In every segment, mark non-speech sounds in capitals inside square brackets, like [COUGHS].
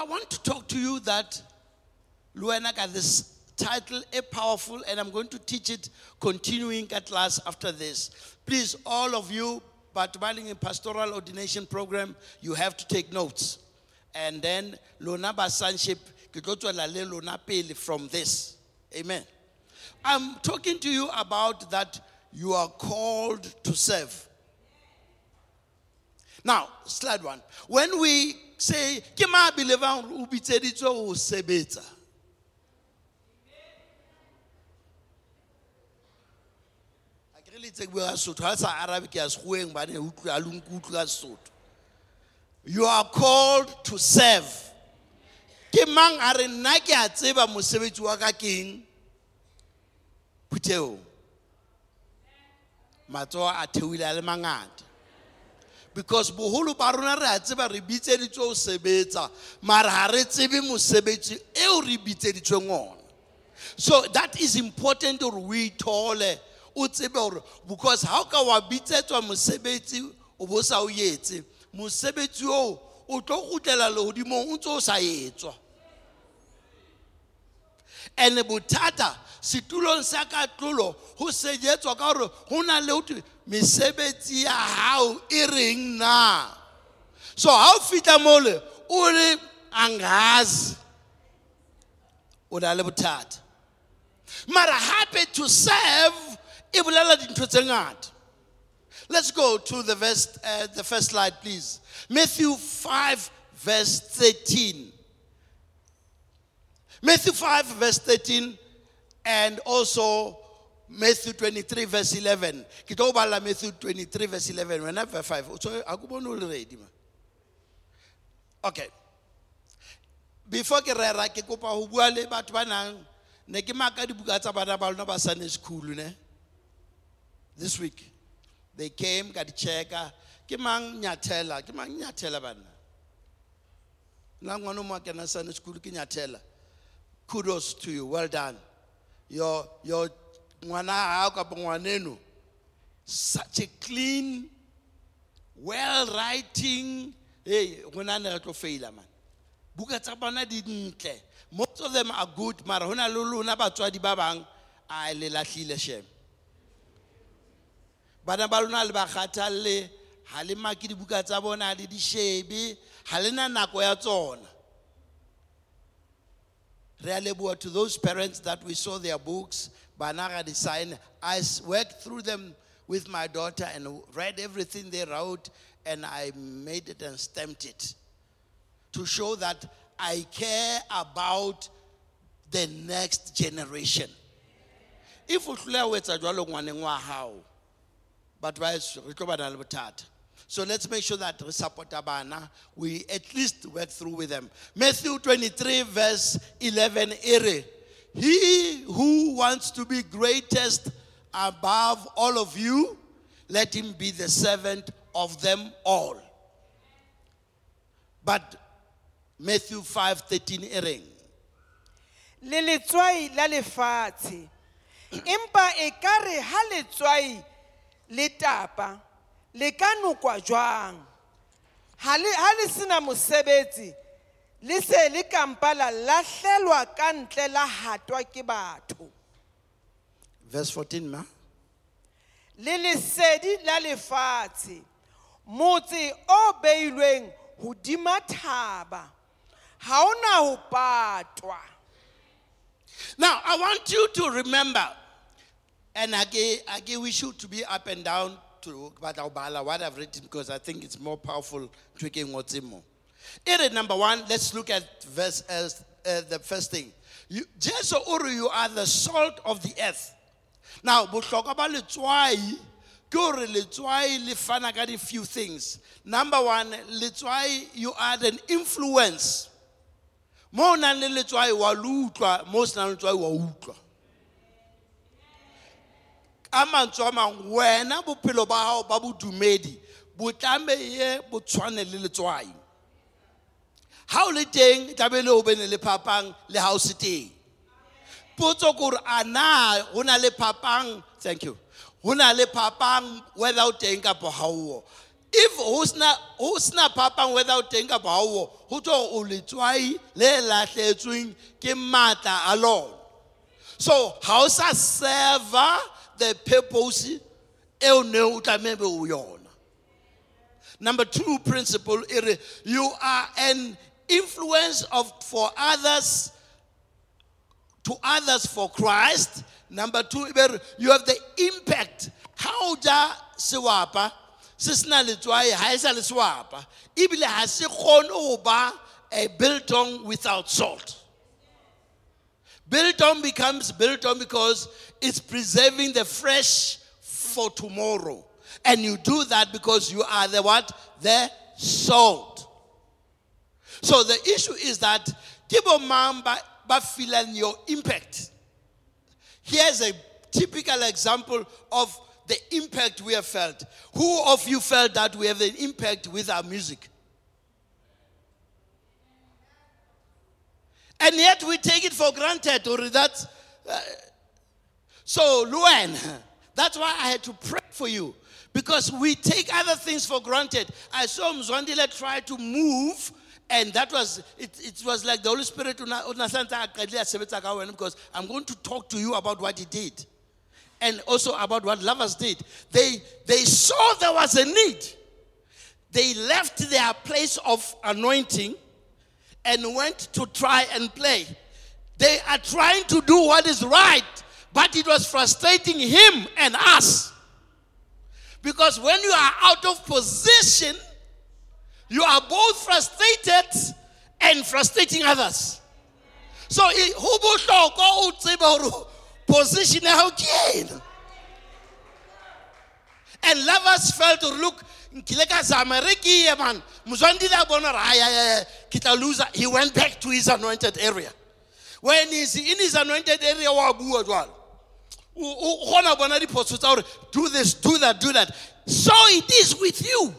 I want to talk to you that Luena got this title, A Powerful, and I'm going to teach it continuing at last after this. Please, all of you, but in pastoral ordination program, you have to take notes. And then Lona Basanship, lona pele from this. Amen. I'm talking to you about that you are called to serve. Now, slide one. When we say, ke ma believer o bitseditswe sebetsa. Le itse ke bua ka Sesotho, ha sa ke nkutlwe ka Sesotho. You are called to serve. Ke mang a re nna ke a tseba mosebetsi wa ka keng? A a le mangata. Because boholo ba rona re a tseba re bitseditswe ho sebetsa mara ha re tsebe mosebetsi eo re bitseditsweng ona. So that is important hore o ithole o tsebe because ha o ka wa bitsetswa mosebetsi o bo sa o etse mosebetsi oo o tlo kgutlela lehodimong o ntse o sa etswa. And bothata setulong sa ka tlolo ho sejetswa ka hore ho na le ho mesebetsi ya hao e reng na? So ha o fihla mole o le angazi. O na le bothata. Mara happy to serve e bolela dintho tse ngata. Let's go to the verse uh, the first slide please. Matthew 5 verse 13 Matthew 5, verse 13, and also Matthew 23, verse 11. Ke tlo bala Matthew 23, verse 11. Whenever 5. So, a ke bone o le ready, man. Okay. Before ke rera, ke kopa ho bua le batho ba nang, ne ke maka dibuka tsa bana ba lona ba Sunday school, ne? This week. They came, ka checka. Ke mang nyathela? Ke mang nyathela bana? Nna ngwana mo a kena Sunday school ke nyathela kudos to you well done your your such a clean well writing hey tlo man. Buka tsa bona di ntle. Most of them are good mara hona le lona batswadi ba bang a le lahlile shem. Bana ba lona le ba kgathalle ha le maki dibuka tsa bona le di shebe ha le na nako ya tsona. To those parents that we saw their books bana ga di sign i worked through them with my daughter and read everything they wrote and i made it and stamped it to show that i care about the next generation. If o hloleha ho etsa jwalo ngwaneng wa hao heso re tlo ba na le bothata. So let's make sure that we support bana. We at least work through with them. Matthew 23 verse 11 ere he who wants to be greatest above all of you let him be the servant of them all. But matthew 5 13 ereng le letswai la lefatshe. Empa e ka re ha letswai le tapa le ka nokwa jwang? Ha le sena mosebetsi le se le kampala lahlelwa ka ntle la hatwa ke batho. Verse 14 ma. Le lesedi la lefatshe. Motse o beilweng hodima thaba ha ona ho patwa. Now, I want you to remember, and again, again, we should to be up and down to what I've written, because I think it's more powerful tweaking what's in more. Ere number one, let's look at verse as uh, the first thing. You, Jesu uri, you are the salt of the earth. Now, bohlokwa ba letswai ke hore letswai le fana few things. Number one, letswai you are an influence mo o nang le letswai wa le utlwa mo o se nang le letswai wa utlwa ka mantswe a ba gago ba bodumedi bo tlameye bo tshwane le ga o le teng tlabe le o bene le phapang le ga o se teng. Potso ke gore a na go na le phapang thank you go na le phapang whether o teng kapo ga owo if ho sena ho sena phapang whether o teng kapa ha o ho tlo o letswai le lahletsweng ke matla a lona. So ha o sa serve the purpose eo ne o tlameha o yona. Number 2 principle you are an influence of for others to others for Christ. Number two, you have the impact. How ja sewapa se sena letswai ha e ho ba a biltong without salt. Biltong becomes biltong because it's preserving the fresh for tomorrow. And you do that because you are the what? The salt so the issue is that kibo mamba but feeling your impact. Here's a typical example of the impact we have felt. Who of you felt that we have an impact with our music? And yet we take it for granted, or that. Uh, so, Luan, that's why I had to pray for you. Because we take other things for granted. I saw Mzwandile try to move and that was, it, it was like the Holy Spirit because I'm going to talk to you about what he did. And also about what lovers did. They, they saw there was a need. They left their place of anointing and went to try and play. They are trying to do what is right, but it was frustrating him and us. Because when you are out of position, you are both frustrated and frustrating others. So ho bohlokwa o tsebe hore position ya hao ke And lovers felt to look nkile ka zama re ke ye man. Mozwandile a bona loser. He went back to his anointed area. When he's in his anointed area wa bua jwalo. O kgona bona diphoso tsa do this do that do that. So it is with you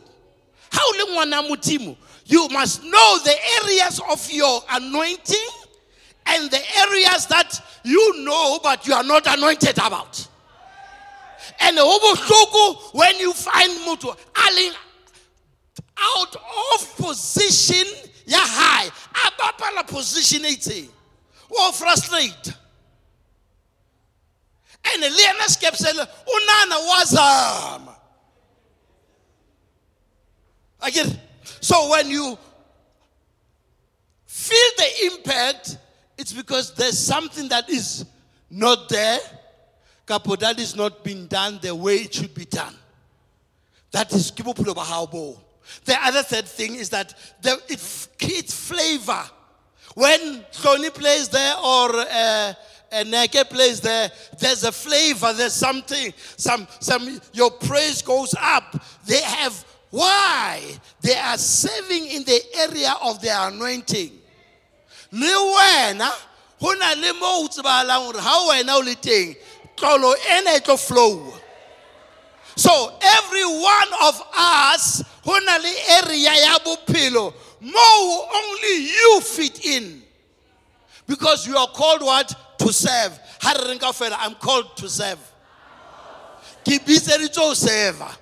you must know the areas of your anointing and the areas that you know but you are not anointed about. And when you find mutu aling out of position, ya high, abapala position ite, or frustrate. And Elena skepsel, unana wazam. Get. So when you feel the impact, it's because there's something that is not there. Kapo, that is not being done the way it should be done. That is The other third thing is that the, it creates flavor. When Tony plays there or uh, Neke plays there, there's a flavor, there's something, some, some, your praise goes up. They have why? They are saving in the area of their anointing. Le wena ho na le mo o tsebahalang hore ha wena o le teng tlolo ena tlo flow. So every one of us ho na le area ya bophelo mo only you fit in. Because you are called what? To serve. I'm called to serve. Ke bitseditswe ho serve.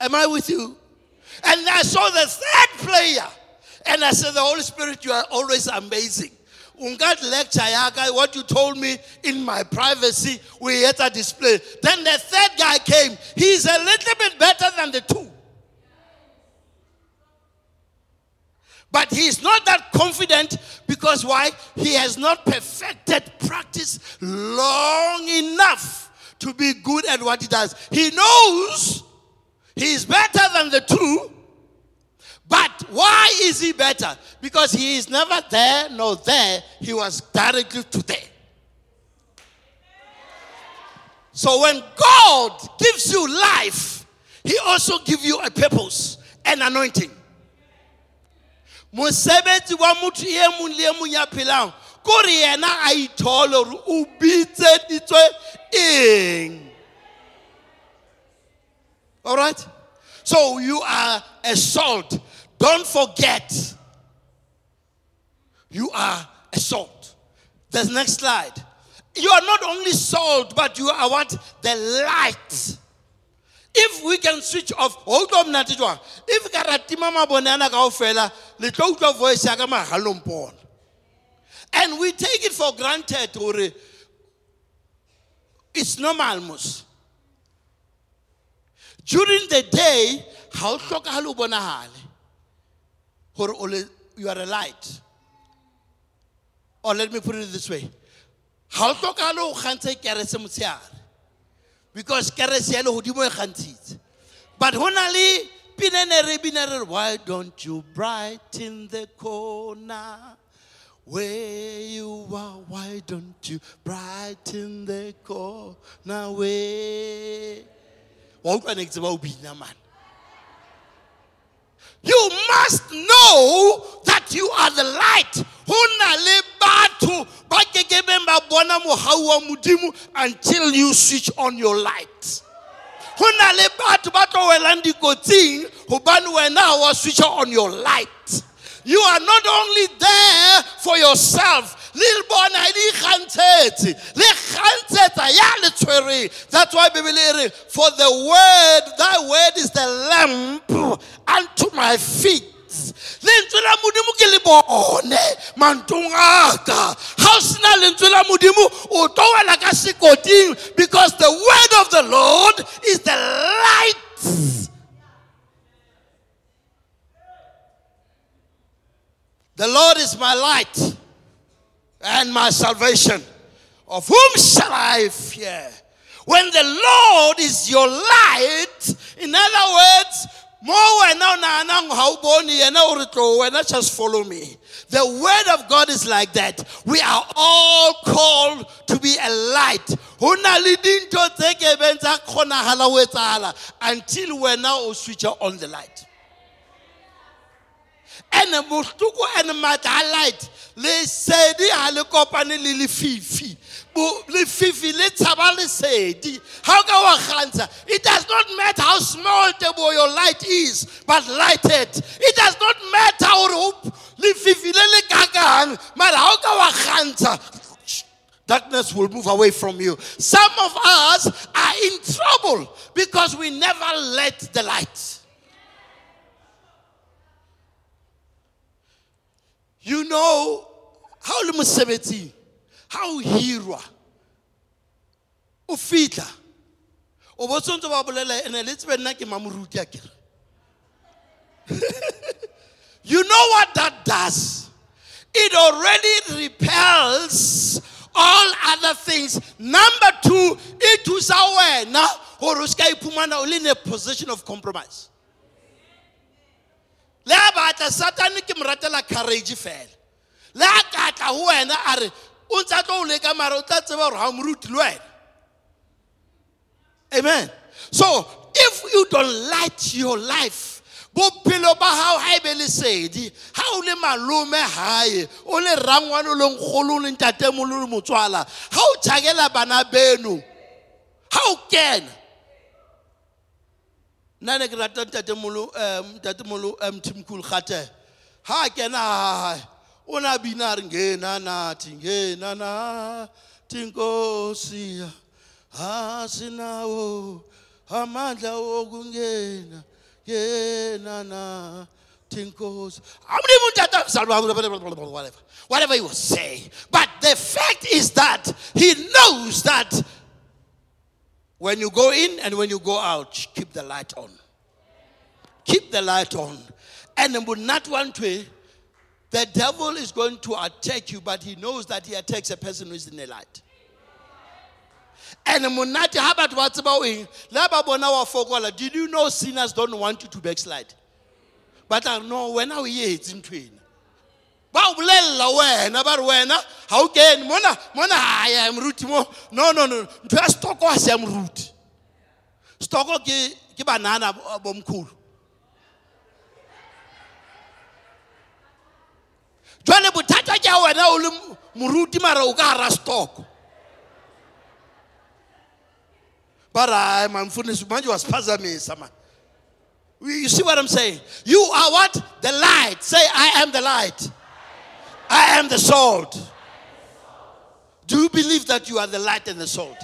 Am I with you? And I saw the third player. And I said, The Holy Spirit, you are always amazing. Ungat lecture what you told me in my privacy, we had a display. Then the third guy came. He's a little bit better than the two. But he's not that confident because why? He has not perfected practice long enough to be good at what he does. He knows he is better than the two. But why is he better? Because he is never there nor there. He was directly to there. So when God gives you life, he also gives you a purpose and anointing. mosebetsi wa motho e mong le e mong ya phelang yena a gore o bitseditswe eng all right? So you are a salt. Don't forget. You are a salt. The next slide. You are not only salt, but you are what? The light. if we can switch off ho utlwa monate jwang if ka ra tima mabone ana kaofela le tlo utlwa voice mara lo and we take it for granted it's normal mos during the day ha o hlokahale you are a light or let me put it this way. Ha o hlokahale kerese because kerese ya lehodimo e but ho na re, why don't you brighten the corner? Where you are why don't you brighten the corner where you must know that you are the light. Hona le ba ba until you switch on your light. Le dikotsing hobane wena wa switch on your light. You are not only there for yourself. That's why bibele e re for the word thy word is the lamp unto my feet. Lentswe la modimo ke le bone mantong a ka ga o sena lentswe la modimo o ka sekoting because the word of the lord is the light the lord is my light and my salvation. Of whom shall i fear? When the lord is your light in other words tlo just follow me. The word of god is like that. We are all called to be a light. Until wena o switcha on the light and bohloko and matla a light lesedi ga le kopane le lefifi lefifi le tshaba lesedi ga o ka wa kgantsha it does not matter how small table your light is but lighted it does not matter gore lefifi le le kakang mara ga o ka wa kgantsha darkness will move away from you. Some of us are in trouble because we never let the light. You know how le mosebetsing how o hirwa o bo tshwanetse ba bolela ene le tsebe nna ke mamoruti a [LAUGHS] you know what that does? It already repels all other things. Number two e thusa wena gore o se ka in a position of compromise le a batla satane ke mo courage fela. Le a ka tla ho wena a re o ntse a tlo o leka mara o tla tseba gore ga o moruti le wena. Amen. So if you don't light your life bophelo ba hao ha ebe lesedi ha o le malome hae o le rangwane o leng kgolo o leng tatemolo le motswala ha o tšhakela bana beno ha o kena nna ne ke rata ntatemolo um ntatemolo um timcool gate ha kena hae o ne a bina a re ngena nathi ngena nathi nkosiya ha sinawo amandla okungena ngena nathi nkosi. Amlimu untata mzalwane whatever whatever he was saying. But the fact is that he knows that when you go in and when you go out, keep the light on. Keep the light on. And would not one way, the devil is going to attack you, but he knows that he attacks a person who is in the light. And le ha ba bona wa fokola did you know sinners don't want you to backslide but I no wena o etse ntho ena ba o bolella wena ba re wena ga o kene mona mona aya moruti mo. No no no ntho ya stoko ga se ya moruti stoko ke ke banana bo- bomkhulu. Jwale bothata ke a wena o le moruti mara o ka gara stoko. Ba re hayi mamfundisi manje wasiphazamisa man you see what i'm saying? You are what? The light. Say i am the light I am the salt. Do you believe that you are the light and the salt?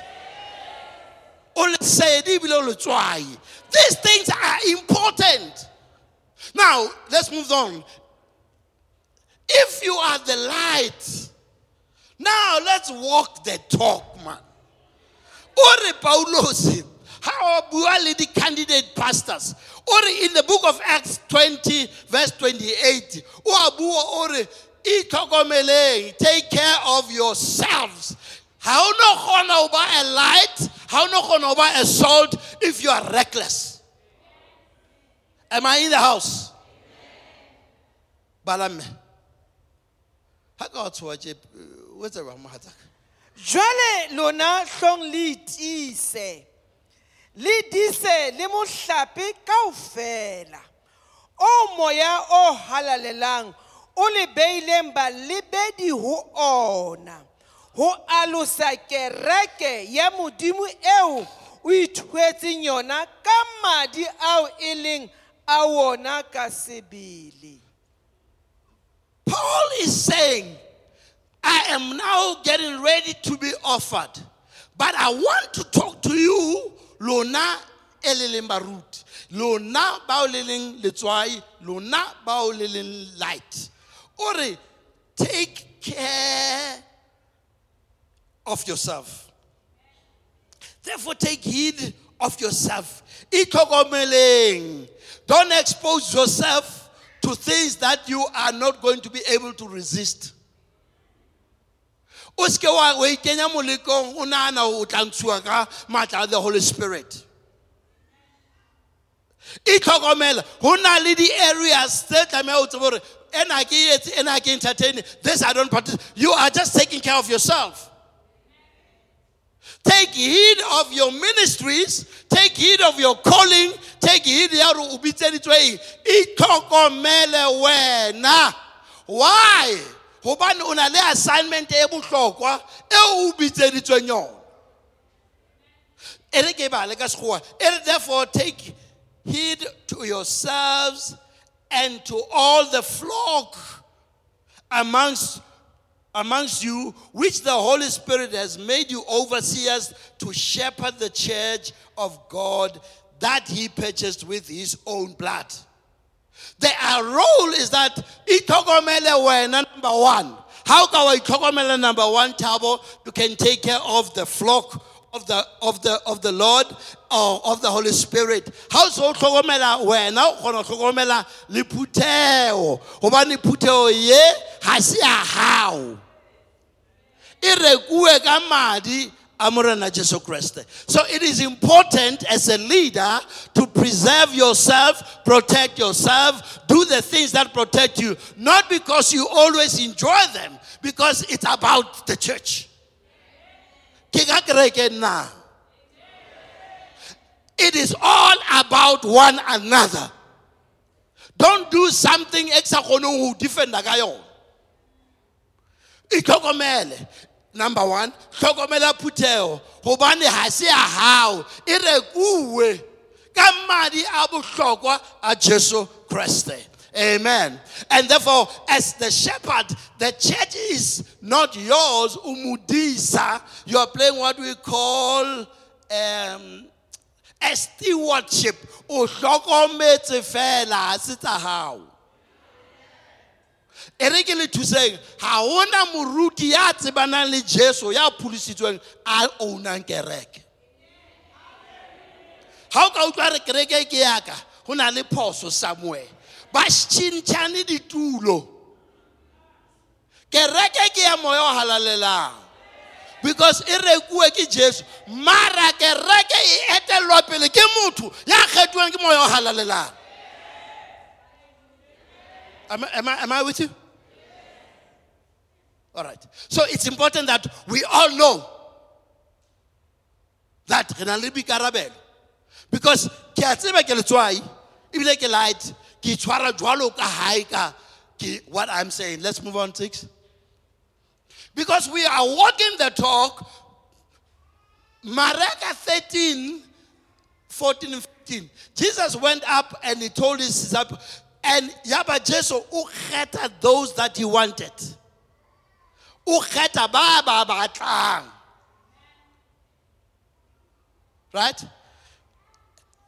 these things are important. Now let's move on. If you are the light now let's walk the talk man. O re paulos bua le di-candidate pastors? O re in the book of acts 20 verse 28 o o take care of yourselves. How no ba a light o no ba a salt if you are reckless? Am i in the house? Balamme. Ha ka wa tshoha tje eh, o etsa jwang mohatsaka jwale lona hlong le tiise. Le dise le mohlape kaofela. O moya o halalelang le beileng ho ona ho kereke ya modimo eo o ithuetseng yona ka madi ao e leng a ka sebele Paul is saying, I am now getting ready to be offered, but I want to talk to you, Lona eleleng baruti, Lona bao leleng letswai, Lona bao leleng light. Or take care of yourself. Therefore, take heed of yourself. Itlhokomeleng. Don't expose yourself to things that you are not going to be able to resist. O seke wa ikenya molekong o o tla the Holy Spirit. Itlhokomela ho na le di-areas tse tlameha o tsebe hore ena ke e etse ena ke entertain this I don't participate. You are just taking care of yourself. Take heed of your ministries, take heed of your calling, take heed ya hore o bitseditswe eng. Itlhokomele wena. Why? Hobane o na le assignment e bohlokwa eo o bitseditsweng yona. E re ke bale ka sekgowa. E re therefore take heed to yourselves and to all the flock amongst amongst you, which the Holy Spirit has made you overseers to shepherd the church of God that he purchased with his own blood. The our role is that itokomele wena number one. How can we itokomele number one table? You can take care of the flock of the of the of the Lord or of the Holy Spirit. How so tlhokomela wena o kgona go tlhokomela le phutheo gobane phutheo ye ga se ya hao. E rekuwe ka madi a so it is important as a leader to preserve yourself protect yourself do the things that protect you. Not because you always enjoy them because it's about the church it is all about one another. Don't do something e sa kgoneng go defenda ka yona. Number one tlhokomela phutheo gobane ga se ya gago e rekuwe ka a bohlokwa a jesu amen. And therefore as the shepherd the church is not yours umudisa. You are playing what we call um, a stewardship. O hlokometse fela ga se tsa gago e re ke le thuseng ga gona moruti ya tsebanang le jesu ya pholositsweng a ownang kereke. Ga o ka utlwa re kereke ke yaka go na le phoso somewhere ba tšhintšhane ditulo. Kereke ke ya moya o halalelang. Because e rekuwe ke jesu. Mara kereke e etelelwa pele ke motho ya kgethiweng ke moya o halalelang. Am, am, I, am I with you? All right. So it's important that we all know that re na because ke a tseba ke light ke itshwara jwalo what i'm saying. Let's move on six because we are walking the talk mareka 13 14 and 15 jesus went up and he told his disciples and yaba jesu o kgetha those that he wanted. O kgetha ba ba batlang right?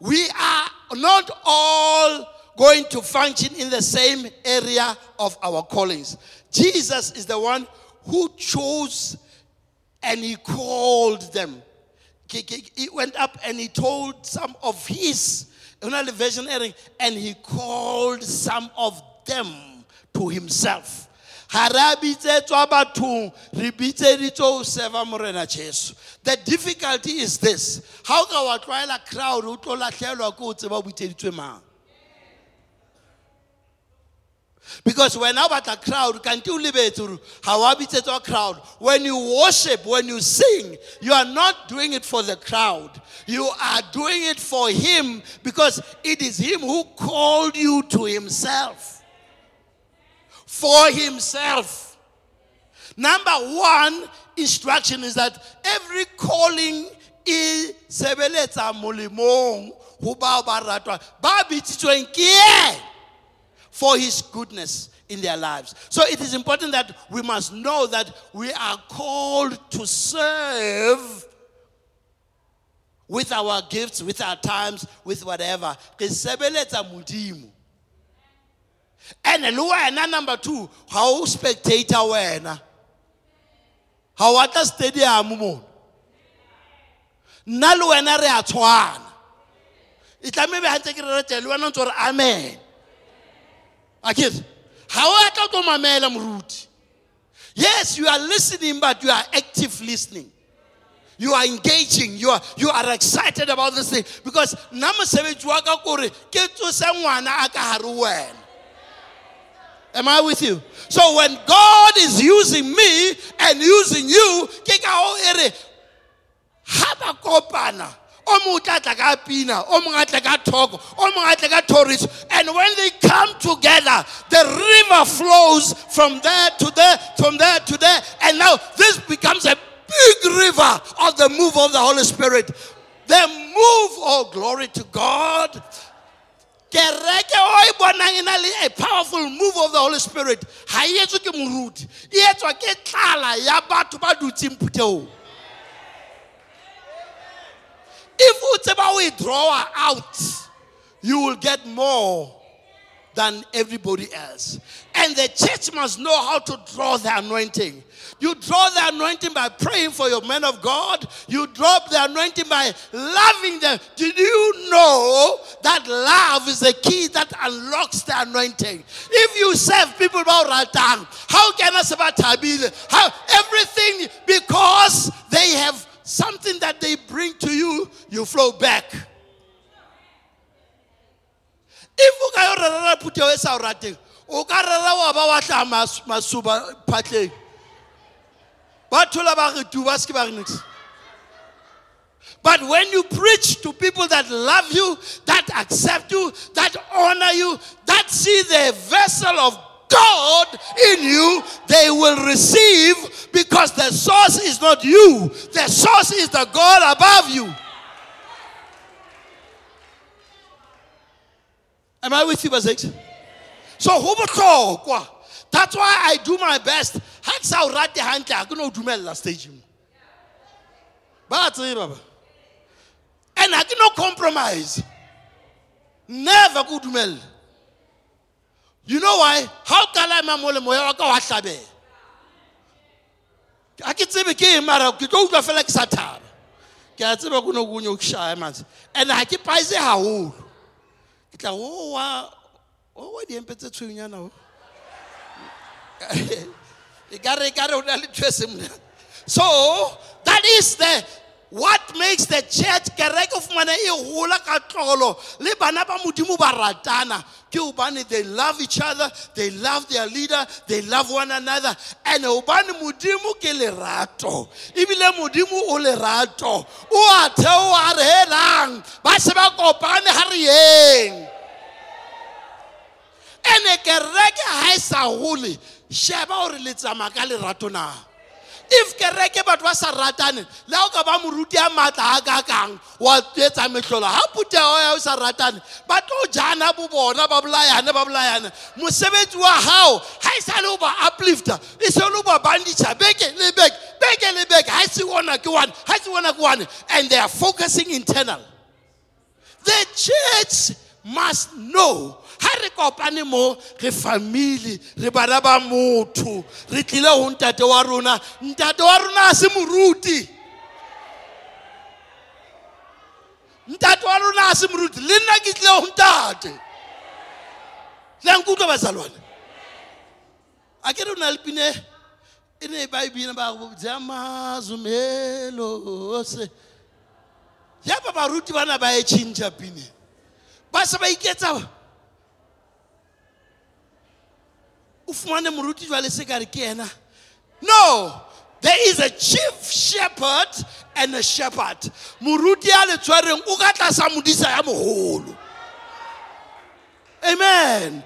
We are not all going to function in the same area of our callings. Jesus is the one who chose and he called them. He- went up and he told some of his and he called some of them to himself. A The difficulty is this. How can ka wa tlwaela crowd o tlo lahlehelwa ke ho tseba o bitseditswe mang? Because when about a crowd, can't you live it how I to a crowd? When you worship, when you sing, you are not doing it for the crowd. You are doing it for him because it is him who called you to himself. For himself. Number one instruction is that every calling is sebeletsa molemong ho bao ba ratwa ba bitsitsweng for his goodness in their lives. So it is important that we must know that we are called to serve with our gifts, with our times, with whatever. And wena number 2, how spectator wena. Ha wa tla stadium mo. Nna le wena re a tshwana. E tlameha be hantle ke re rete le wena ntse amen. Akere ga o tla tlo mamela moruti yes you are listening but you are active listening. You are engaging you are, you are excited about this thing because nna mosebetsi wa ka kore ke tsose ngwana a ka gare wena. Am I with you? So when God is using me and using you, ke ka ho e re ha ba kopana o mongwe ka pina o mongwe a tla ka thoko o mongwe ka thoriso and when they come together the river flows from there to there from there to there. And now this becomes a big river of the move of the holy spirit. The move oh glory to god. Kereke o e bonang e na le a powerful move of the holy spirit. Ga e etswe ke moruti e etswa ke tlala ya batho ba dutseng phuthehong if you tseba withdraw out, you will get more than everybody else. And the church must know how to draw the anointing. You draw the anointing by praying for your men of God. You drop the anointing by loving them. Did you know that love is the key that unlocks the anointing? If you serve people about Ratan, how can I serve Tabile? How everything because they have something that they bring to you, you flow back. If o ka yo rerela phutego sa o ka rera wa ba wa tla masuba phatleng. Ba thola ba re tu ba se ke ba re nix. But when you preach to people that love you that accept you that honor you that see the vessel of God in you, they will receive because the source is not you, the source is the God above you. Am I with you, Bazix? So who bohlokwa? That's why I do my best. Ha ke sa o rate hantle ha ke no dumella stage mo. Ba tseba ba. And ha ke no compromise. Never go dumella. You know why? How can I mo le moya wa ka wa hlabela? Ha ke tsebe ke eng mara ke tlo utlwa fela ke sa thaba. Ke a tseba go no go nyo kshaya manzi. And ha ke paise haholo. Ke tla o wa o wa di empetse tshwenyana o. [LAUGHS] E ka re e ka re o na le ntho e. So that is the what makes the church kereke o fumana e gola ka tlolo? Le bana ba modimo ba ratana. Ke hobane they love each other they love their leader they love one another. And hobane modimo ke lerato. Ebile modimo o lerato. O a theo a re helang ba se ba kopane ha re ene kereke ha e sa gole sheba gore le ka lerato if kereke batho ba sa ratane le ga o ka ba moruti a maatla a ka kang wa etsa metlholo ga putego ya o sa ratane ba tlo jana bo bona ba bolayane ba bolayane. Mosebetsi wa gago ga e sa le o ba uplifter e se le o ba banditša beke le beke beke le beke ga se ona ke one ga se ona ke one and they are focusing internal. The church must know ha re kopane mo re family re bana ba motho. Re tlile ho ntate wa rona. Ntate wa rona a se moruti. Ntate wa rona a se moruti. Le nna ke tlile ho ntate. Le nkutlwa bazalwane? A ke re o na le pine e? Ne ba e bina ba jamazumelose yaba baruti bana ba e tšhintšha pine ba se ba iketsa ba o fumane moruti se ka re ke ena no there is a chief shepherd and a shepherd. Moruti a le tshwereng o ka tlasa modisa ya mogolo amen.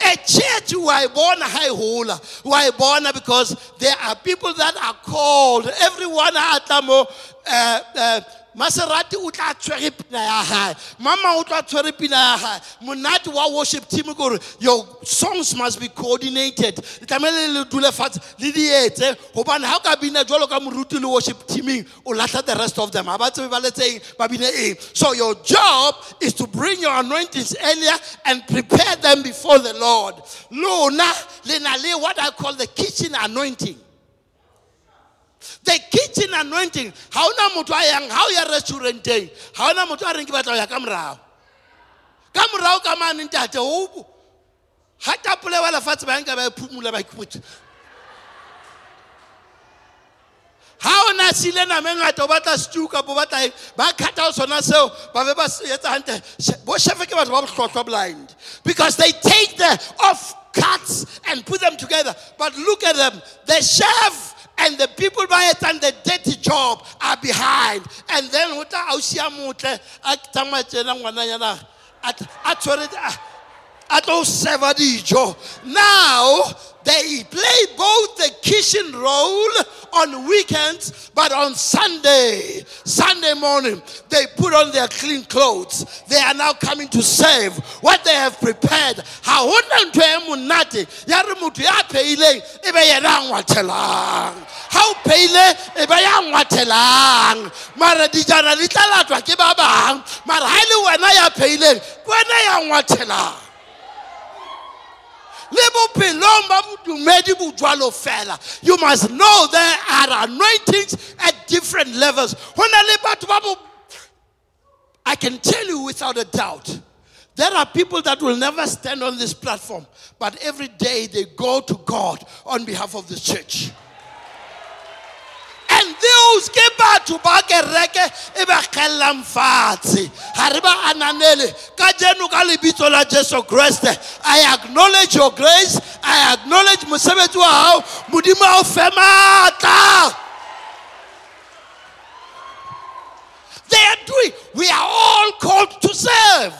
A church bona ha e hola. E bona because there are people that are called. Everyone a tla mo uh, uh, maserati o tla tshwere pina ya hae. Mama o tla tshwere pina ya monate wa worship team ke gore your songs must be coordinated. Le tlamehile le dule fatshe le di etse. Gobane ga o ka bina jalo ka moruti le worship teaming o latlha the rest of them. Ga ba tsebe ba letseng ba bine eng. So your job is to bring your anointings earlier and prepare them before the lord. Lona le na le what i call the kitchen anointing the kitchen anointing. Ha ona motho a yang ha o ya restauranteng. Ha ona motho a reng ke batla ho ya ka morao. Ka morao ka mane ntate o ha tapole wa lefatshe ba nka ba e phumula ba ikhutshe ha o na sile name o batla stew kapo batla ba kgatha sona seo ba etsa hantle. Bo shefe ke batho ba bohlwahlwa blind. Because they take the off cuts and put them together. But look at them the chef and the people by it and the dirty job are behind. And then what I see a motle at Tamachena Wanayana at at at seven dijo. Now they play both the kitchen role on weekends, but on Sunday, Sunday morning, they put on their clean clothes. They are now coming to serve what they have prepared. Hona ntho e monate ya ngwathelang mara dijana di tla latwa ke ba bang mara ha le wena ya pheileng ke wena ya ngwathelang le bophelong ba bodumedi bo jwalo fela you must know there are anointings at different levels. I can tell you without a doubt there are people that will never stand on this platform but every day they go to god on behalf of the church and those ke batho ba kereke e ba fatshe. Ga re ba ananele. Ka jeno ka lebitso la jesu kreste i acknowledge your grace. I acknowledge mosebetsi wa gago modimo a o fe maatla they are doing we are all called to serve.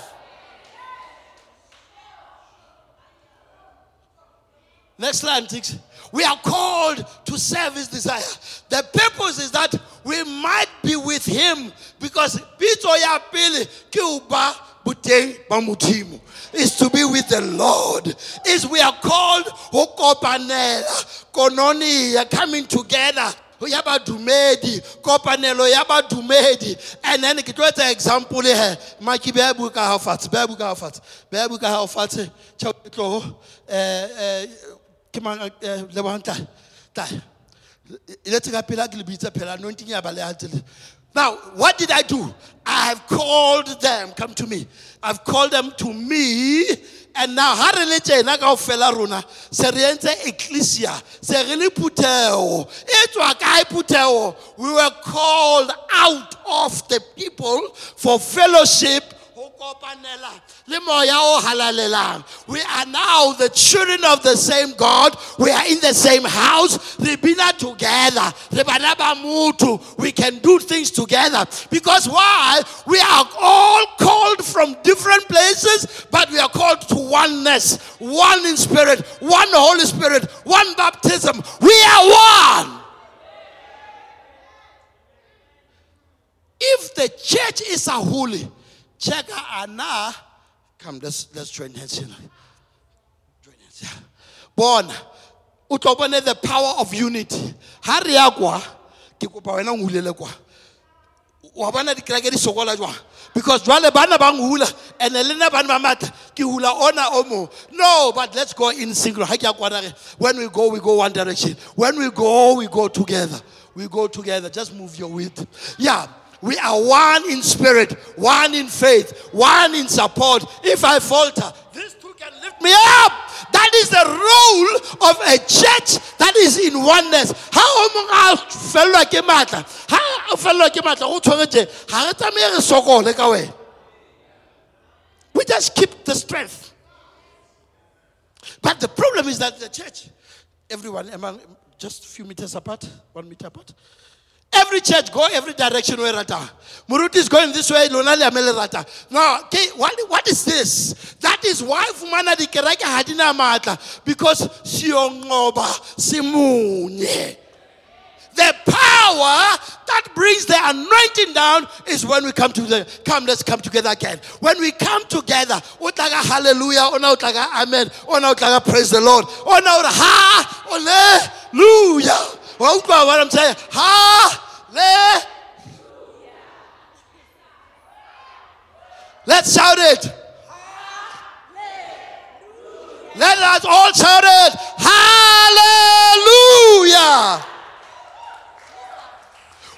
Next slide Tix. We are called to serve his desire. The purpose is that we might be with him because is to be with the Lord. Is we are called koinonia coming together. Ya badumedi kopanelo ya badumedi and then ke tlo etsa example he. Maki beya buka ha fatshe beya buka ha fatshe beya buka ha eh eh atele eh, now what did i do? I have called them. Come to me. I've called them to me and now ha re le tjena kaofela rona se ecclesia se re le phuthego e tswa we were called out of the people for fellowship we are now the children of the same god. We are in the same house. Together. We can do things together. Because why? We are all called from different places but we are called to oneness. One in spirit one holy spirit one baptism. We are one. If the church is a holy check ana. Come let's let's join hands now. join hands bona o the power of unity. Ha re ya kwa ke kopa wena ngulele kwa. Wa bona dikereke di sokola jwang? Because jwale bana ba ngula and le nna bana ba matla ke hula ona o mo no but let's go in single ha ke ya kwana when we go we go one direction. When we go we go together. We go together. Just move your width. Yeah we are one in spirit one in faith one in support. If i falter these two can lift me up. That is the role of a church that is in oneness. Ha o mong a fellwa ke matla? Ha o fellwa ke matla go tshwaretse ga re tsamaye re sokole ka wena. We just keep the strength. But the problem is that the church everyone among just a few meters apart one meter apart Every church go every direction where rata. Muruti is going this way, lona le amele rata. Now, okay, what, what is this? That is why fumana di kereke hadina matla because siyongoba simunye. The power that brings the anointing down is when we come to the come. Let's come together again. When we come together, utlaga hallelujah, ona utlaga amen, ona utlaga praise the Lord, ona ura hallelujah. Well, what I'm saying, hallelujah. Let's shout it. Let us all shout it. Hallelujah.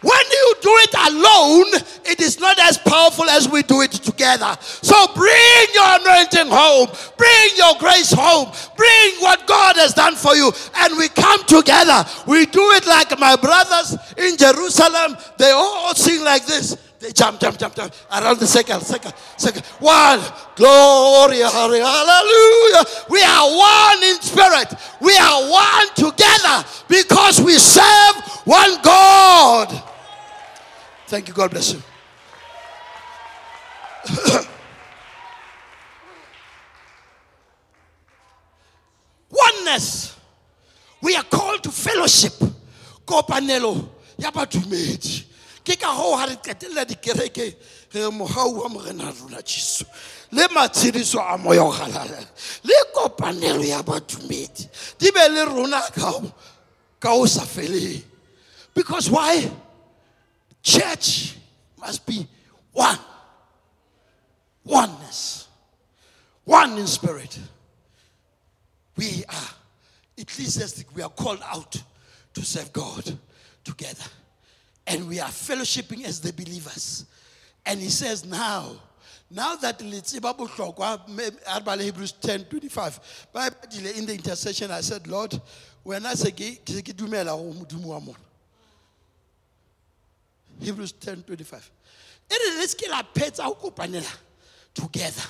When you do it alone, it is not as powerful as we do it together. So bring your anointing home, bring your grace home, bring what God has done for you, and we come together. We do it like my brothers in Jerusalem, they all sing like this. They jump, jump, jump, jump around the second, second, second. One, glory, hallelujah. We are one in spirit. We are one together because we serve one God. Thank you. God bless you. [COUGHS] Oneness. We are called to fellowship. Kopanelo ya badumedi. Ke ka hoo ha re qetella dikereke re mohau wa morena rona Jesu. Le matshediso a moya o galala. Le kopanelo ya badumedi. Di be le rona ka ho- ka ho sa feleng. Because why? Church must be one. Oneness. One in spirit. We are ecclesiastic. We are called out to serve God together. And we are fellowshipping as the believers. And he says now, now that let's uh, Hebrews 10 25. Bible in the intercession, I said, Lord, when I say ke ke dumela go modimo wa mona Hebrews 10 25. E re le ske la phetsa kopanela together.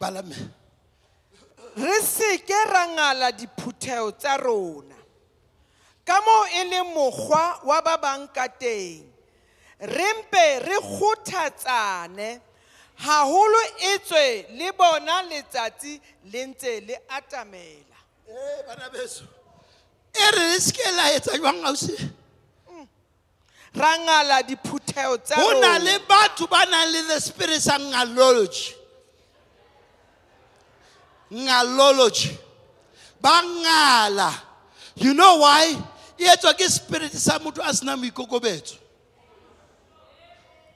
Balame. re se ke ra ngala diphuthego tsa rona ka moo e leng mokgwa wa ba bang ka teng re mpe re kgothatsane haholo e tswe le bona letsatsi le ntse le atamela Eh bana beso. E re le ske la etsa jwang ausi? Ra ngala diphuthego tsa Ho na le batho ba nang le the spirit sa ngalology. Ngalology. Ba ngala. You know why? E etswa ke spirit sa motho a senang boikokobetso.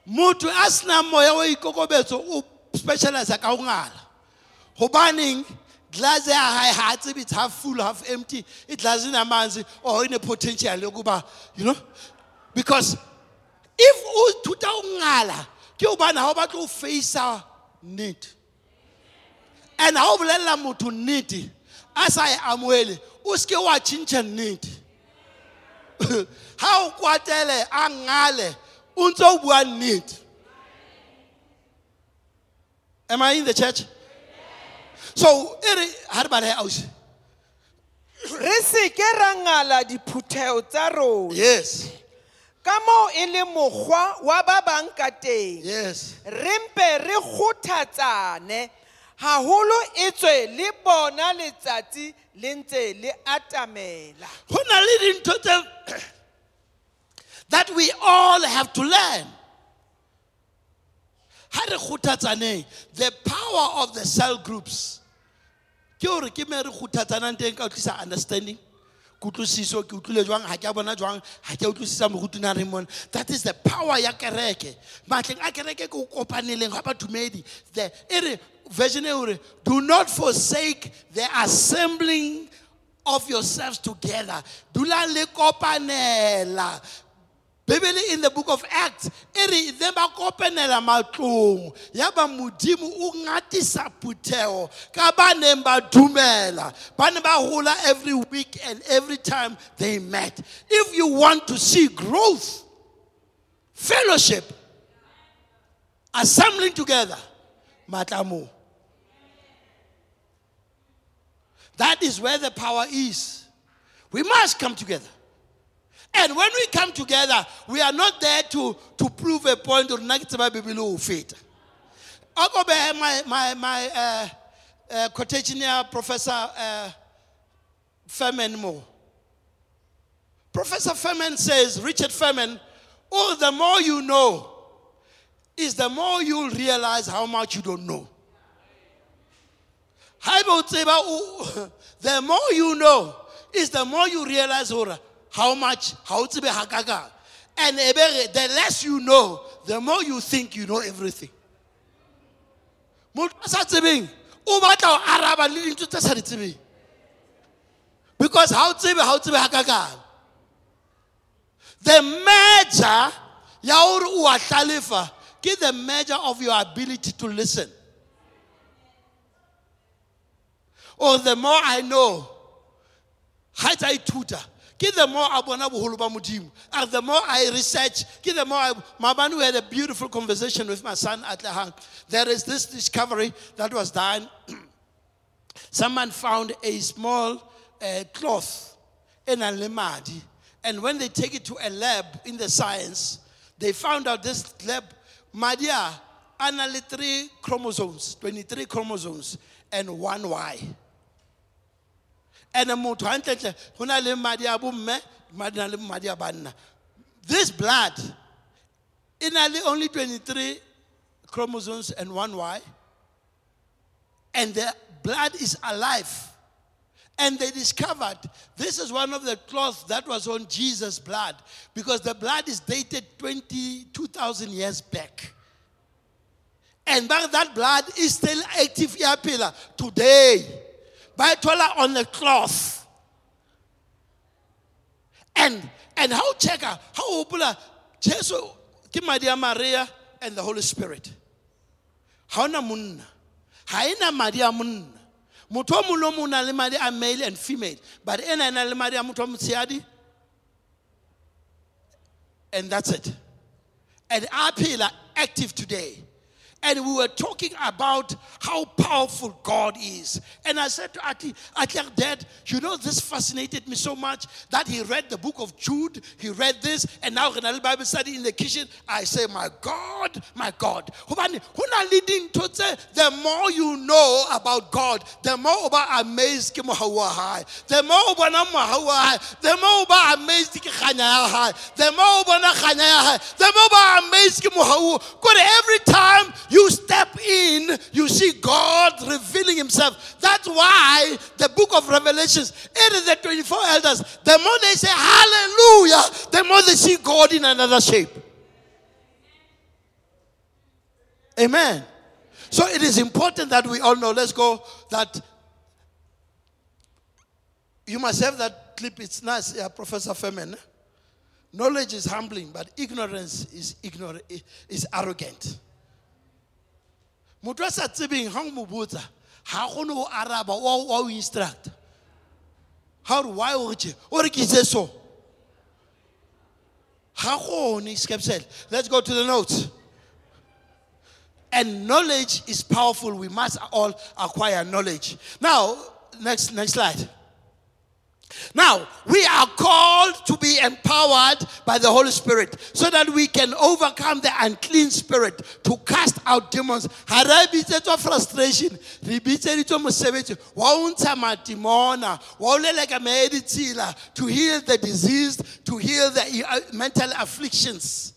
Motho a senang moya wa ikokobetso o specialize ka ho ngala. Hobaneng glass ya hae ha a tsebe it's half full half empty it glass inamanzi or ine potential yokuba you know because if o thuta ho ngala ke hobane ha o batla ho facea need? And ha o bolella motho nnete a sa e amohele o seke wa tšhintšha nnete [LAUGHS] ha o kwatele a ngale o ntse o bua nnete am i in the church? So e re ha re bale ausi. Re se ke ra ngala diphuthego tsa rona. Yes. Ka moo e le mokgwa wa ba bang ka teng. Yes. Re mpe re kgothatsane haholo e tswe le bona letsatsi le ntse le atamela. Na le dintho tse that we all have to learn. Ha re kgothatsaneng the power of the cell groups ke gore ke me re kgothatsanang teng ka tlisa understanding kutlwisiso ke utlwile jwang? Ga ke a bona jwang? Ga ke a utlwisisa mogutuna re mon that is the power ya kereke. Matleng a kereke ke o kopaneleng ga bathumedi. The e re version e gore do not forsake the assembling of yourselves together. Dula le kopanela bibele in the book of acts e re ne ba kopanela matlong. Ya ba modimo o ngatisa phuthego ka ba neng ba dumela. Ba ne ba gola every week and every time they met. If you want to see growth fellowship assembling together matlamo. That is where the power is. We must come together and when we come together, we are not there to, to prove a point or be fit. I'll go my, my, my uh, uh, quotation here, Professor uh, Feynman Moore. Professor Feynman says, Richard Feynman, oh, the more you know, is the more you'll realize how much you don't know. [LAUGHS] The more you know, is the more you realize how much how to be hakaga. And the less you know the more you think you know everything. Because how to be, how o tsebe hakakang the measure ya gore o a tlalefa ke the measure of your ability to listen. Or the more i know ga tsa ithuta ke the more I bona boholo ba the more I research ke the more I Mabani we had a beautiful conversation with my son at the Lahang there is this discovery that was done. [CLEARS THROAT] Someone found a small uh, cloth in a lemadi and when they take it to a lab in the science they found out this lab madia ana three chromosomes 23 chromosomes and one y and le madi bomme madi na le madi banna. This blood e na only 23 chromosomes and one y. And the blood is alive. And they discovered this is one of the cloths that was on Jesus' blood. Because the blood is dated 22,000 years back. And that blood is still active here pillar today bayithola on the cloth and and how checka how opula jesu a maria and the holy spirit. Ha ona monna. Ha ena madi a monna. Motho o mongwe le mongwe le madi a male and female but ena e na le madi a motho wa and that's it. And a phela active today and we were talking about how powerful God is. And I said to Ati, Ati, Dad, you know, this fascinated me so much that he read the book of Jude, he read this, and now the Bible study in the kitchen, I say, My God, my God. The more you know about God, the more about amazed the more the more amazed the more amazed every time you step in, you see God revealing Himself. That's why the book of Revelations, it is the 24 elders. The more they say hallelujah, the more they see God in another shape. Amen. So it is important that we all know, let's go, that you must have that clip. It's nice, yeah, Professor Feynman. Knowledge is humbling, but ignorance is ignorant is arrogant motho a sa tsebeng ga o mo botsa ga gone go araba wa o instruct ga ore why o tse o re ke itse so? Ga gone skepsel. Let's go to the notes. And knowledge is powerful. We must all acquire knowledge. Now next next slide now, we are called to be empowered by the Holy Spirit so that we can overcome the unclean spirit to cast out demons. Ha bitsetswa frustration, re bitseditswe mosebetsi wa matimona, wa ho to heal the diseased, to heal the uh, mental afflictions.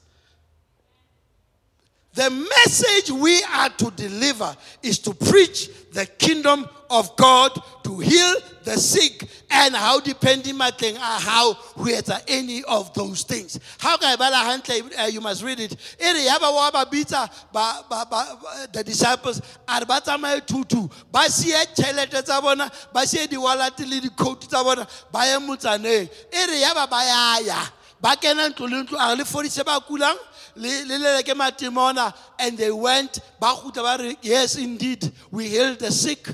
The message we are to deliver is to preach the kingdom of God, to heal the sick, and how depending matleng a how we are any of those things. How can I uh, you must read it. The disciples are ba tsamaye tutu ba sie tšhelete tsa bona ba sie di coat tsa bona ba ye motsaneng ere yaba ba kena ntlo le ntlo a le fodise ba and they went yes indeed we healed the sick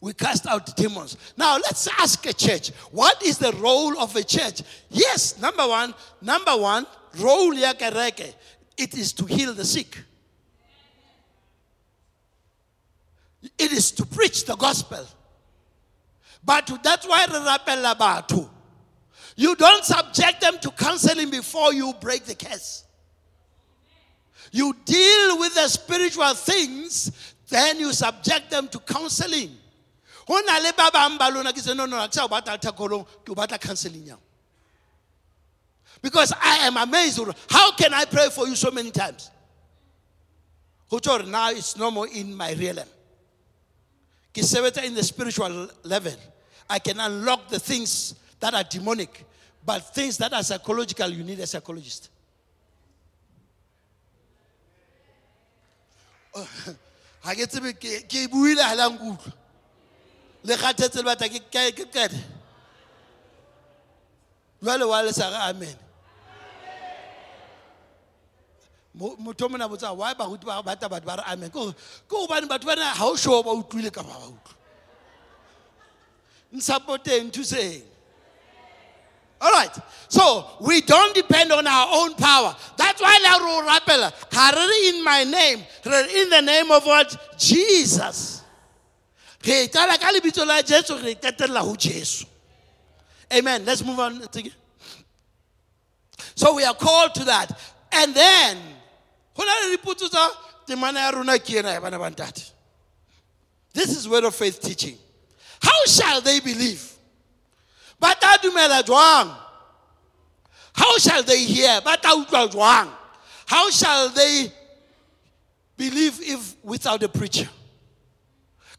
we cast out demons. Now let's ask a church, what is the role of a church? Yes, number one, number one, role ya it is to heal the sick. It is to preach the gospel. But that's why. You don't subject them to counseling before you break the case. You deal with the spiritual things, then you subject them to counseling. Go na le ba bang ba lona ke se no ke sa o batla thakolong ke o batla counseling yang. Because I am amazed. How can I pray for you so many times? Go now it's no more in my realm. Ke sebetsa in the spiritual level. I can unlock the things that are demonic, but things that are psychological, you need a psychologist. [LAUGHS] ke tsebe ke buile le kgathetse le batla ke ke ke qete jwale wa le amen Mo- motho o mona botsa why baruti ba bata batho ba re amen ke gobane batho bana ga o sure ba utlwile ka ba utlwa nsupporteng thuseng all right. So we don't depend on our own power. That's why la ro rapela. Ha re re in my name. In the name of what? Jesus. Re qala ka lebitso la Jesu re qetella ho Jesu. Amen. Let's move on. So we are called to that. And then ho na le dipotso tsa temana ya rona ke ena ya bana ba ntate. This is word of faith teaching. How shall they believe? ba tla dumela jwang how shall they hear ba tla utlwa jwang how shall they believe if without a preacher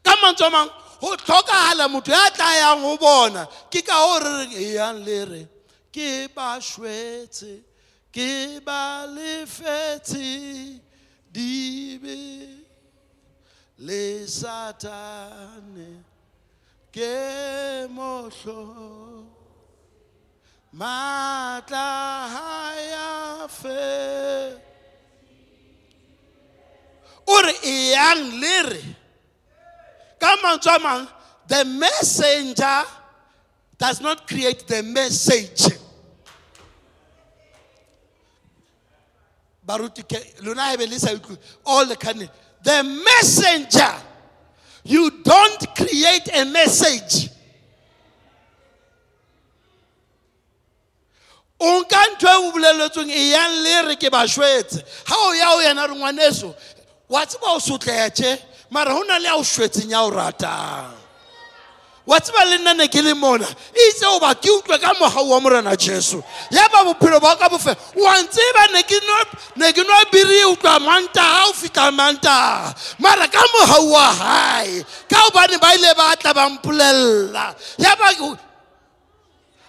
ka mantswe mang go tlhokagala motho ya tla yang go bona. Ke ka go re reng eyang le re ke ba šwetse ke ba lefetse le satane ke mohlo matla ha ya fe. O re e yang le re ka on, come on. the messenger does not create the message. All the canon the messenger. You don't create a message. O nka ntho e o e yang le re ke ba šwetse ga o ya o yena re ngwaneso wa tseba o sotletse mara go na le a o šwetseng ya o ratang. Wa tseba le nna ne ke le mona e itse o ba ke utlwe ka mogau wa morena jesu. Ya ba bophelo ba ka bofela wa ntseba ne ke no- biri utlwa mantaga o fitlha mantaga mara ka mogau wa gae ka gobane ba ile ba tla ba mpolelela ya ba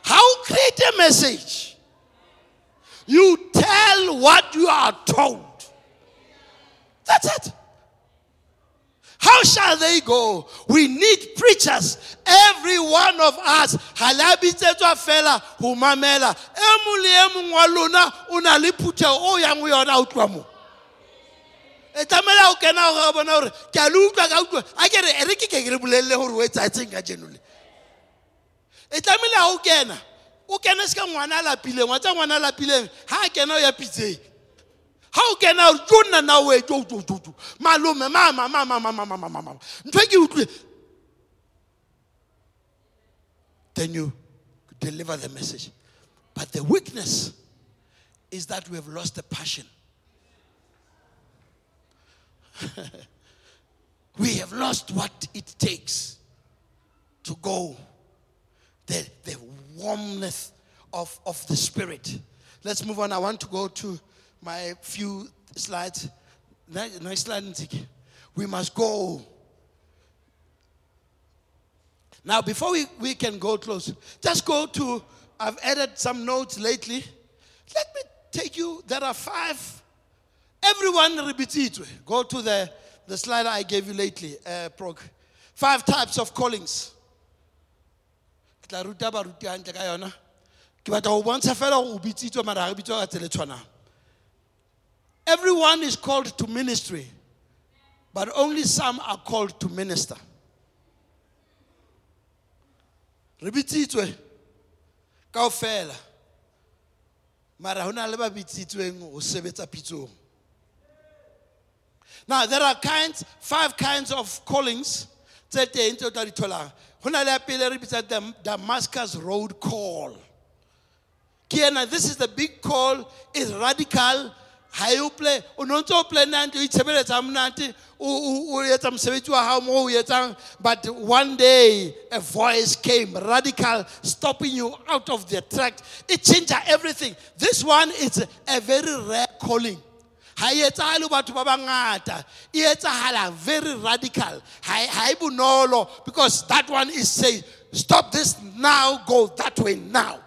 how create a message. You tell what you are told. That's it shall they go? We need preachers. Every one of us. Ha la fela ho mamela. E mong le e mong wa lona o na le phutheho o yang ho yona ho tloha moo. E tlamela o kena a bona hore ke a le utlwa ka utlwa. A ke re re ke ke re bolelle hore o etsahetseng ka jeno le. E tlamela ha o kena. O kene se ka ngwana a lapileng, ngwana a lapileng. Ha a kena o ya pitseng. Ha o kena o na o e tlo tlo tlo tlo malome mama mama mama mama mama ntho ke utlwe then you deliver the message. But the weakness is that we have lost the passion. [LAUGHS] We have lost what it takes to go the, the warmth of, of the spirit. Let's move on. I want to go to my few slides. Slide. We must go. Now, before we, we can go close, just go to, I've added some notes lately. Let me take you, there are five. Everyone repeat it. Go to the, the slide I gave you lately, uh, prog. Five types of callings. Ke tla ruta baruti ka yona. Ke batla ho bontsha fela bitsitswe mara bitswa ka. Everyone is called to ministry, but only some are called to minister. Re bitsitswe kaofela. Mara hona le ba bitsitsweng ho sebetsa pitsong. Now there are kinds, five kinds of callings. tse teng tse o tla di tholang. Ho le ya pele re bitsa Dam- Damascus Road Call. Ke ena, this is the big call, it's radical. Ha e o no ntse o planante, o itshebeletsa monate, o etsa mosebetsi wa hao moo o etsang, but one day a voice came, radical, stopping you out of the track. It changed everything. This one is a very rare calling. ha e etsagale ho batho ba bangata e etsahala very radical ha e bonolo because that one is say stop this now go that way now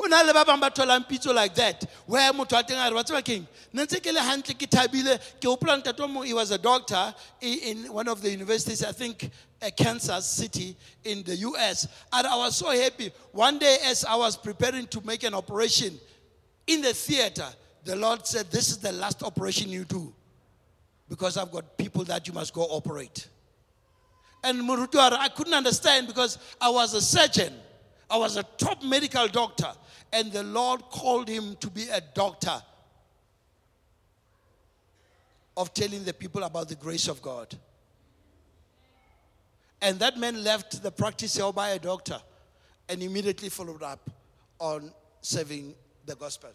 ho na le ba bang ba tholang pitso like that where motho a teng a re wa tseba keng ne ntse ke le hantle ke thabile ke hopola ntate o mong he was a doctor in one of the universities i think uh, kansas city in the us and i was so happy one day as i was preparing to make an operation in the theater the lord said this is the last operation you do because i've got people that you must go operate and Murutuara, I couldn't understand because I was a surgeon. I was a top medical doctor. And the Lord called him to be a doctor of telling the people about the grace of God. And that man left the practice held by a doctor and immediately followed up on serving the gospel.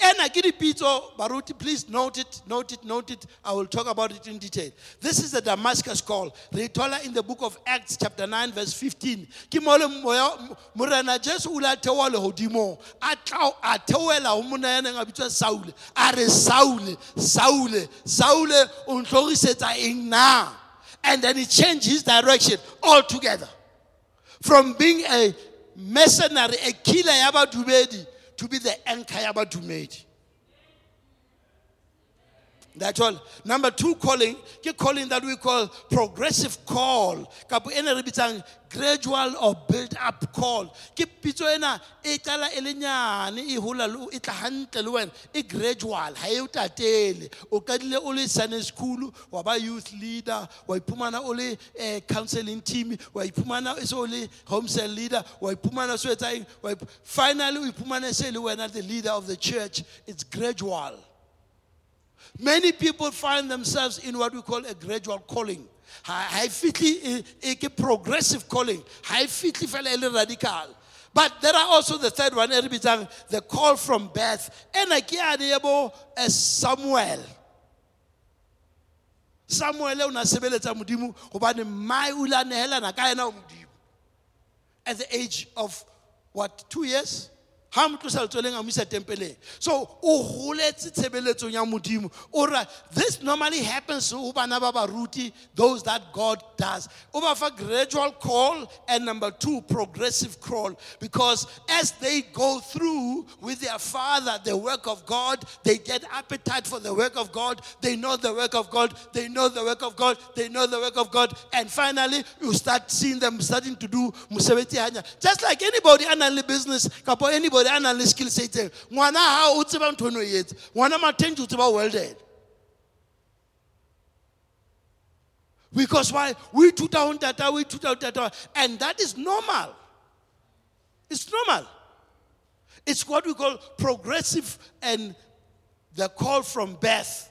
And I get it, Peter Baruti, please note it, note it, note it. I will talk about it in detail. This is the Damascus call. Retola in the book of Acts, chapter 9, verse 15. Ke mo le morena Jesu o ile a theoha lehodimong. A tla- a theohela ho monna ya neng a bitswa Saule. A re na? And then he changed his direction altogether from being a mercenary, a killer ya badumedi, to be the anchor ya badumedi. That's all. Number two calling, ke calling that we call progressive call. Kapo ena re gradual or build up call. Ke pitso ena e qala e le nyane e hola le e e gradual ha e o tatele. O kadile o school wa youth leader wa iphumana o eh, counseling team wa iphumana so le home cell leader wa iphumana so etsa eng finally o iphumana se le wena the leader of the church. It's gradual. Many people find themselves in what we call a gradual calling. High fitly a progressive calling. Fela e le radical. But there are also the third one, e re the call from birth. Ena ke bo eh, Samuel. Samuel o na sebeletsa modimo mai o ile a nehelana ka yena. At the age of what, two years? Ha mo tlosa letsweleng a mo isa tempeleng. So o goletse tshebeletsong ya modimo o this normally happens ho bana ba baruti those that god does. O ba fa gradual call and number two progressive call. Because as they go through with their father the work of god they get appetite for the work of god. They know the work of god. They know the work of god. They know the work of god. And finally you start seeing them starting to do mosebetsi hanya. Just like anybody a nang le business anybody a nang le skill se itseng. Ngwana ha o tseba ntho eno e etsa. Ngwana mathenke o tseba welded. Because why? We ithuta ho ntata we ithuta ho ntata and that is normal. It's normal. It's what we call progressive and the call from birth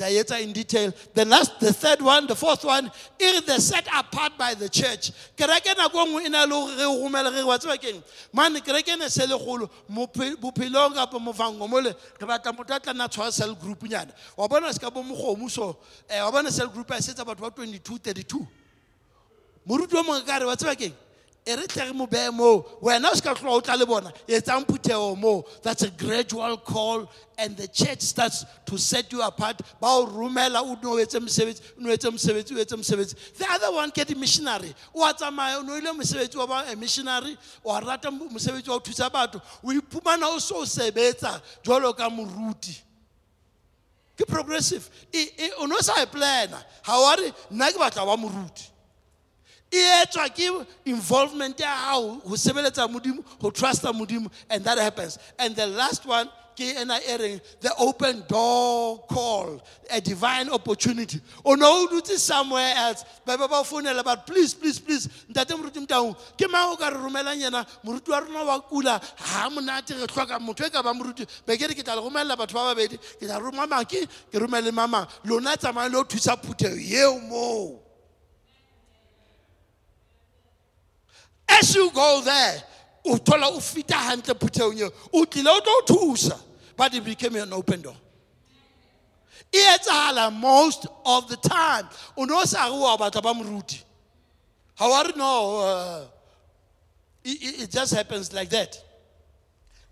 E in detail. The last the third one the fourth one is the set apart by the church. Kereke nako nngwe e na le hore re o romele re wa tseba keng? Mane kereke ene se le kgolo mophe- bophelong kapa mofango mole re batla motho a tla nna tshwara cell group nyana. Wa bona se ka bo mokgomo so eh, wa bona cell group a e setsa batho ba 22 32 moruti wa mongwe ka re wa tseba keng e re tle re mo beye moo wena o se ka tloga o tla le bona etsang phuthego moo. That's a gradual call and the church starts to set you apart. Ba o romela o no etse mosebetsi o no etse mosebetsi o etse mosebetsi. The other one ke di-missionary o a tsamaya o no ile mosebetsi wa ba missionary wa rata mo- mosebetsi wa ho thusa batho. O iphumana o so o sebetsa jwalo ka moruti. Ke progressive. E- e- o sa e plana. Ga wa re nna ke batla wa moruti e etswa ke involvement ya hao ho sebeletsa modimo ho trusta modimo and that happens. And the last one ke ena e reng the open door call a divine opportunity. O no o dutse somewhere else. Ba be ba founela but please please please ntate moruti motao ke mang o ka re romelang yena? Moruti wa rona wa kula ha monate re tlhoka motho e ka ba moruti. Be ke re ke tla le romelela batho ba babedi ke tla roma maki ke romele mamang lona tsamaya le o thusa phuthego eo moo as you go there o thola o fita hantle phuthegong eo o tlile but it became an open door. E etsahala most of the time. O ne o sa re wa ba moruti. Ga wa no uh, it just happens like that.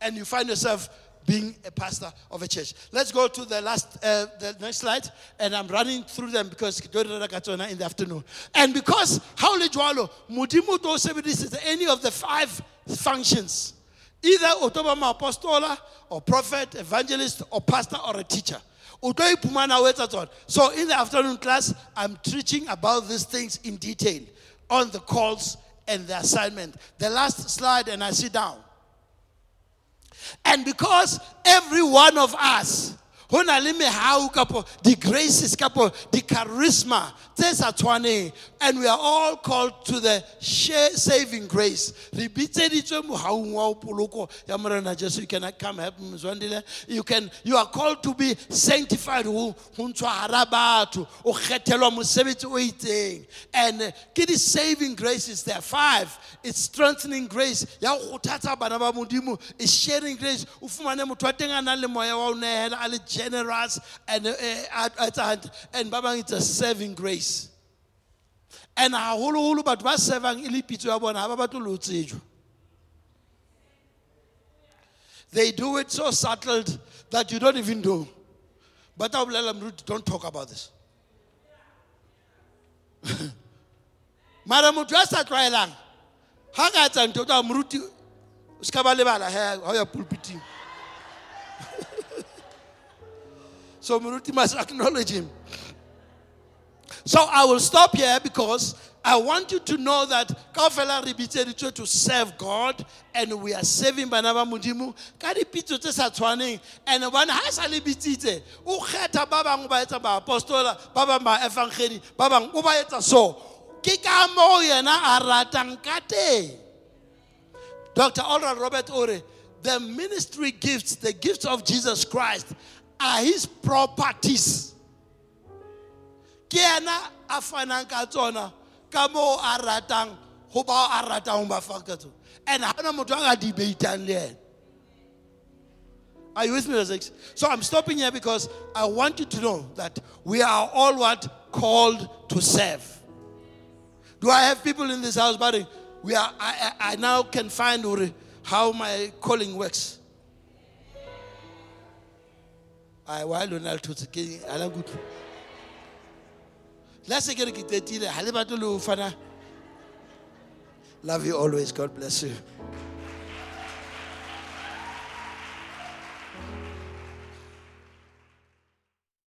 And you find yourself being a pastor of a church. Let's go to the last, uh, the next slide, and I'm running through them because in the afternoon. And because how le jwalo, modimo to sebedisa any of the five functions, either o tlo ba or prophet, evangelist, or pastor, or a teacher. So in the afternoon class, I'm teaching about these things in detail on the calls and the assignment. The last slide, and I sit down. And because every one of us, ho na le mehau kapo di-graces kapo di-charisma tse sa tshwaneng. And we are all called to the saving grace. Re bitseditswe mohaung wa poloko ya morena jesu. You can come help me you can you are called to be sanctified. Ho ho ntshwa hara batho. O kgethelwa mosebetsi o itseng. And eh, ke di-saving graces. There five. It's strengthening grace. Ya go kgothatsa bana ba modimo is sharing grace. O fumane motho wa teng a nang le moya wa o nehela a le generous and eh, a a etsa and ba it's a serving grace. And haholoholo batho ba servang e le pitso ya bona they do it so settled that you don't even know. But I moruti don't talk about this. [LAUGHS] Mara motho a sa tlwaelang ga ka etsa ntho tsa moruti o ya pulpiting so moruti must acknowledge him. So I will stop here because I want you to know that kaofela re bitseditswe to serve God and we are serving bana ba modimo ka dipitso tse sa tshwaneng. And bone ha e sa le bitsitse o kgetha ba bangwe ba etsa baapostola ba bangwe ba evangeli ba bangwe o so. Kika ka moo yena a ratang ka teng. Dr. Oral Robert Ore, the ministry gifts, the gifts of Jesus Christ, are his properties. Ke yena a fanang ka tsona ka moo a ratang go bao a ratang ba fa ka tsona. And ha hona motho a ka debateang le yena. Are you with me, Razeks? So I'm stopping here because I want you to know that we are all what? Called to serve. Do I have people in this house, buddy? We are, I, I, I now can find how my calling works. I while Donald to ke ala good. Let's say ke re ke tetile ha le batle le fana. Love you always. God bless you.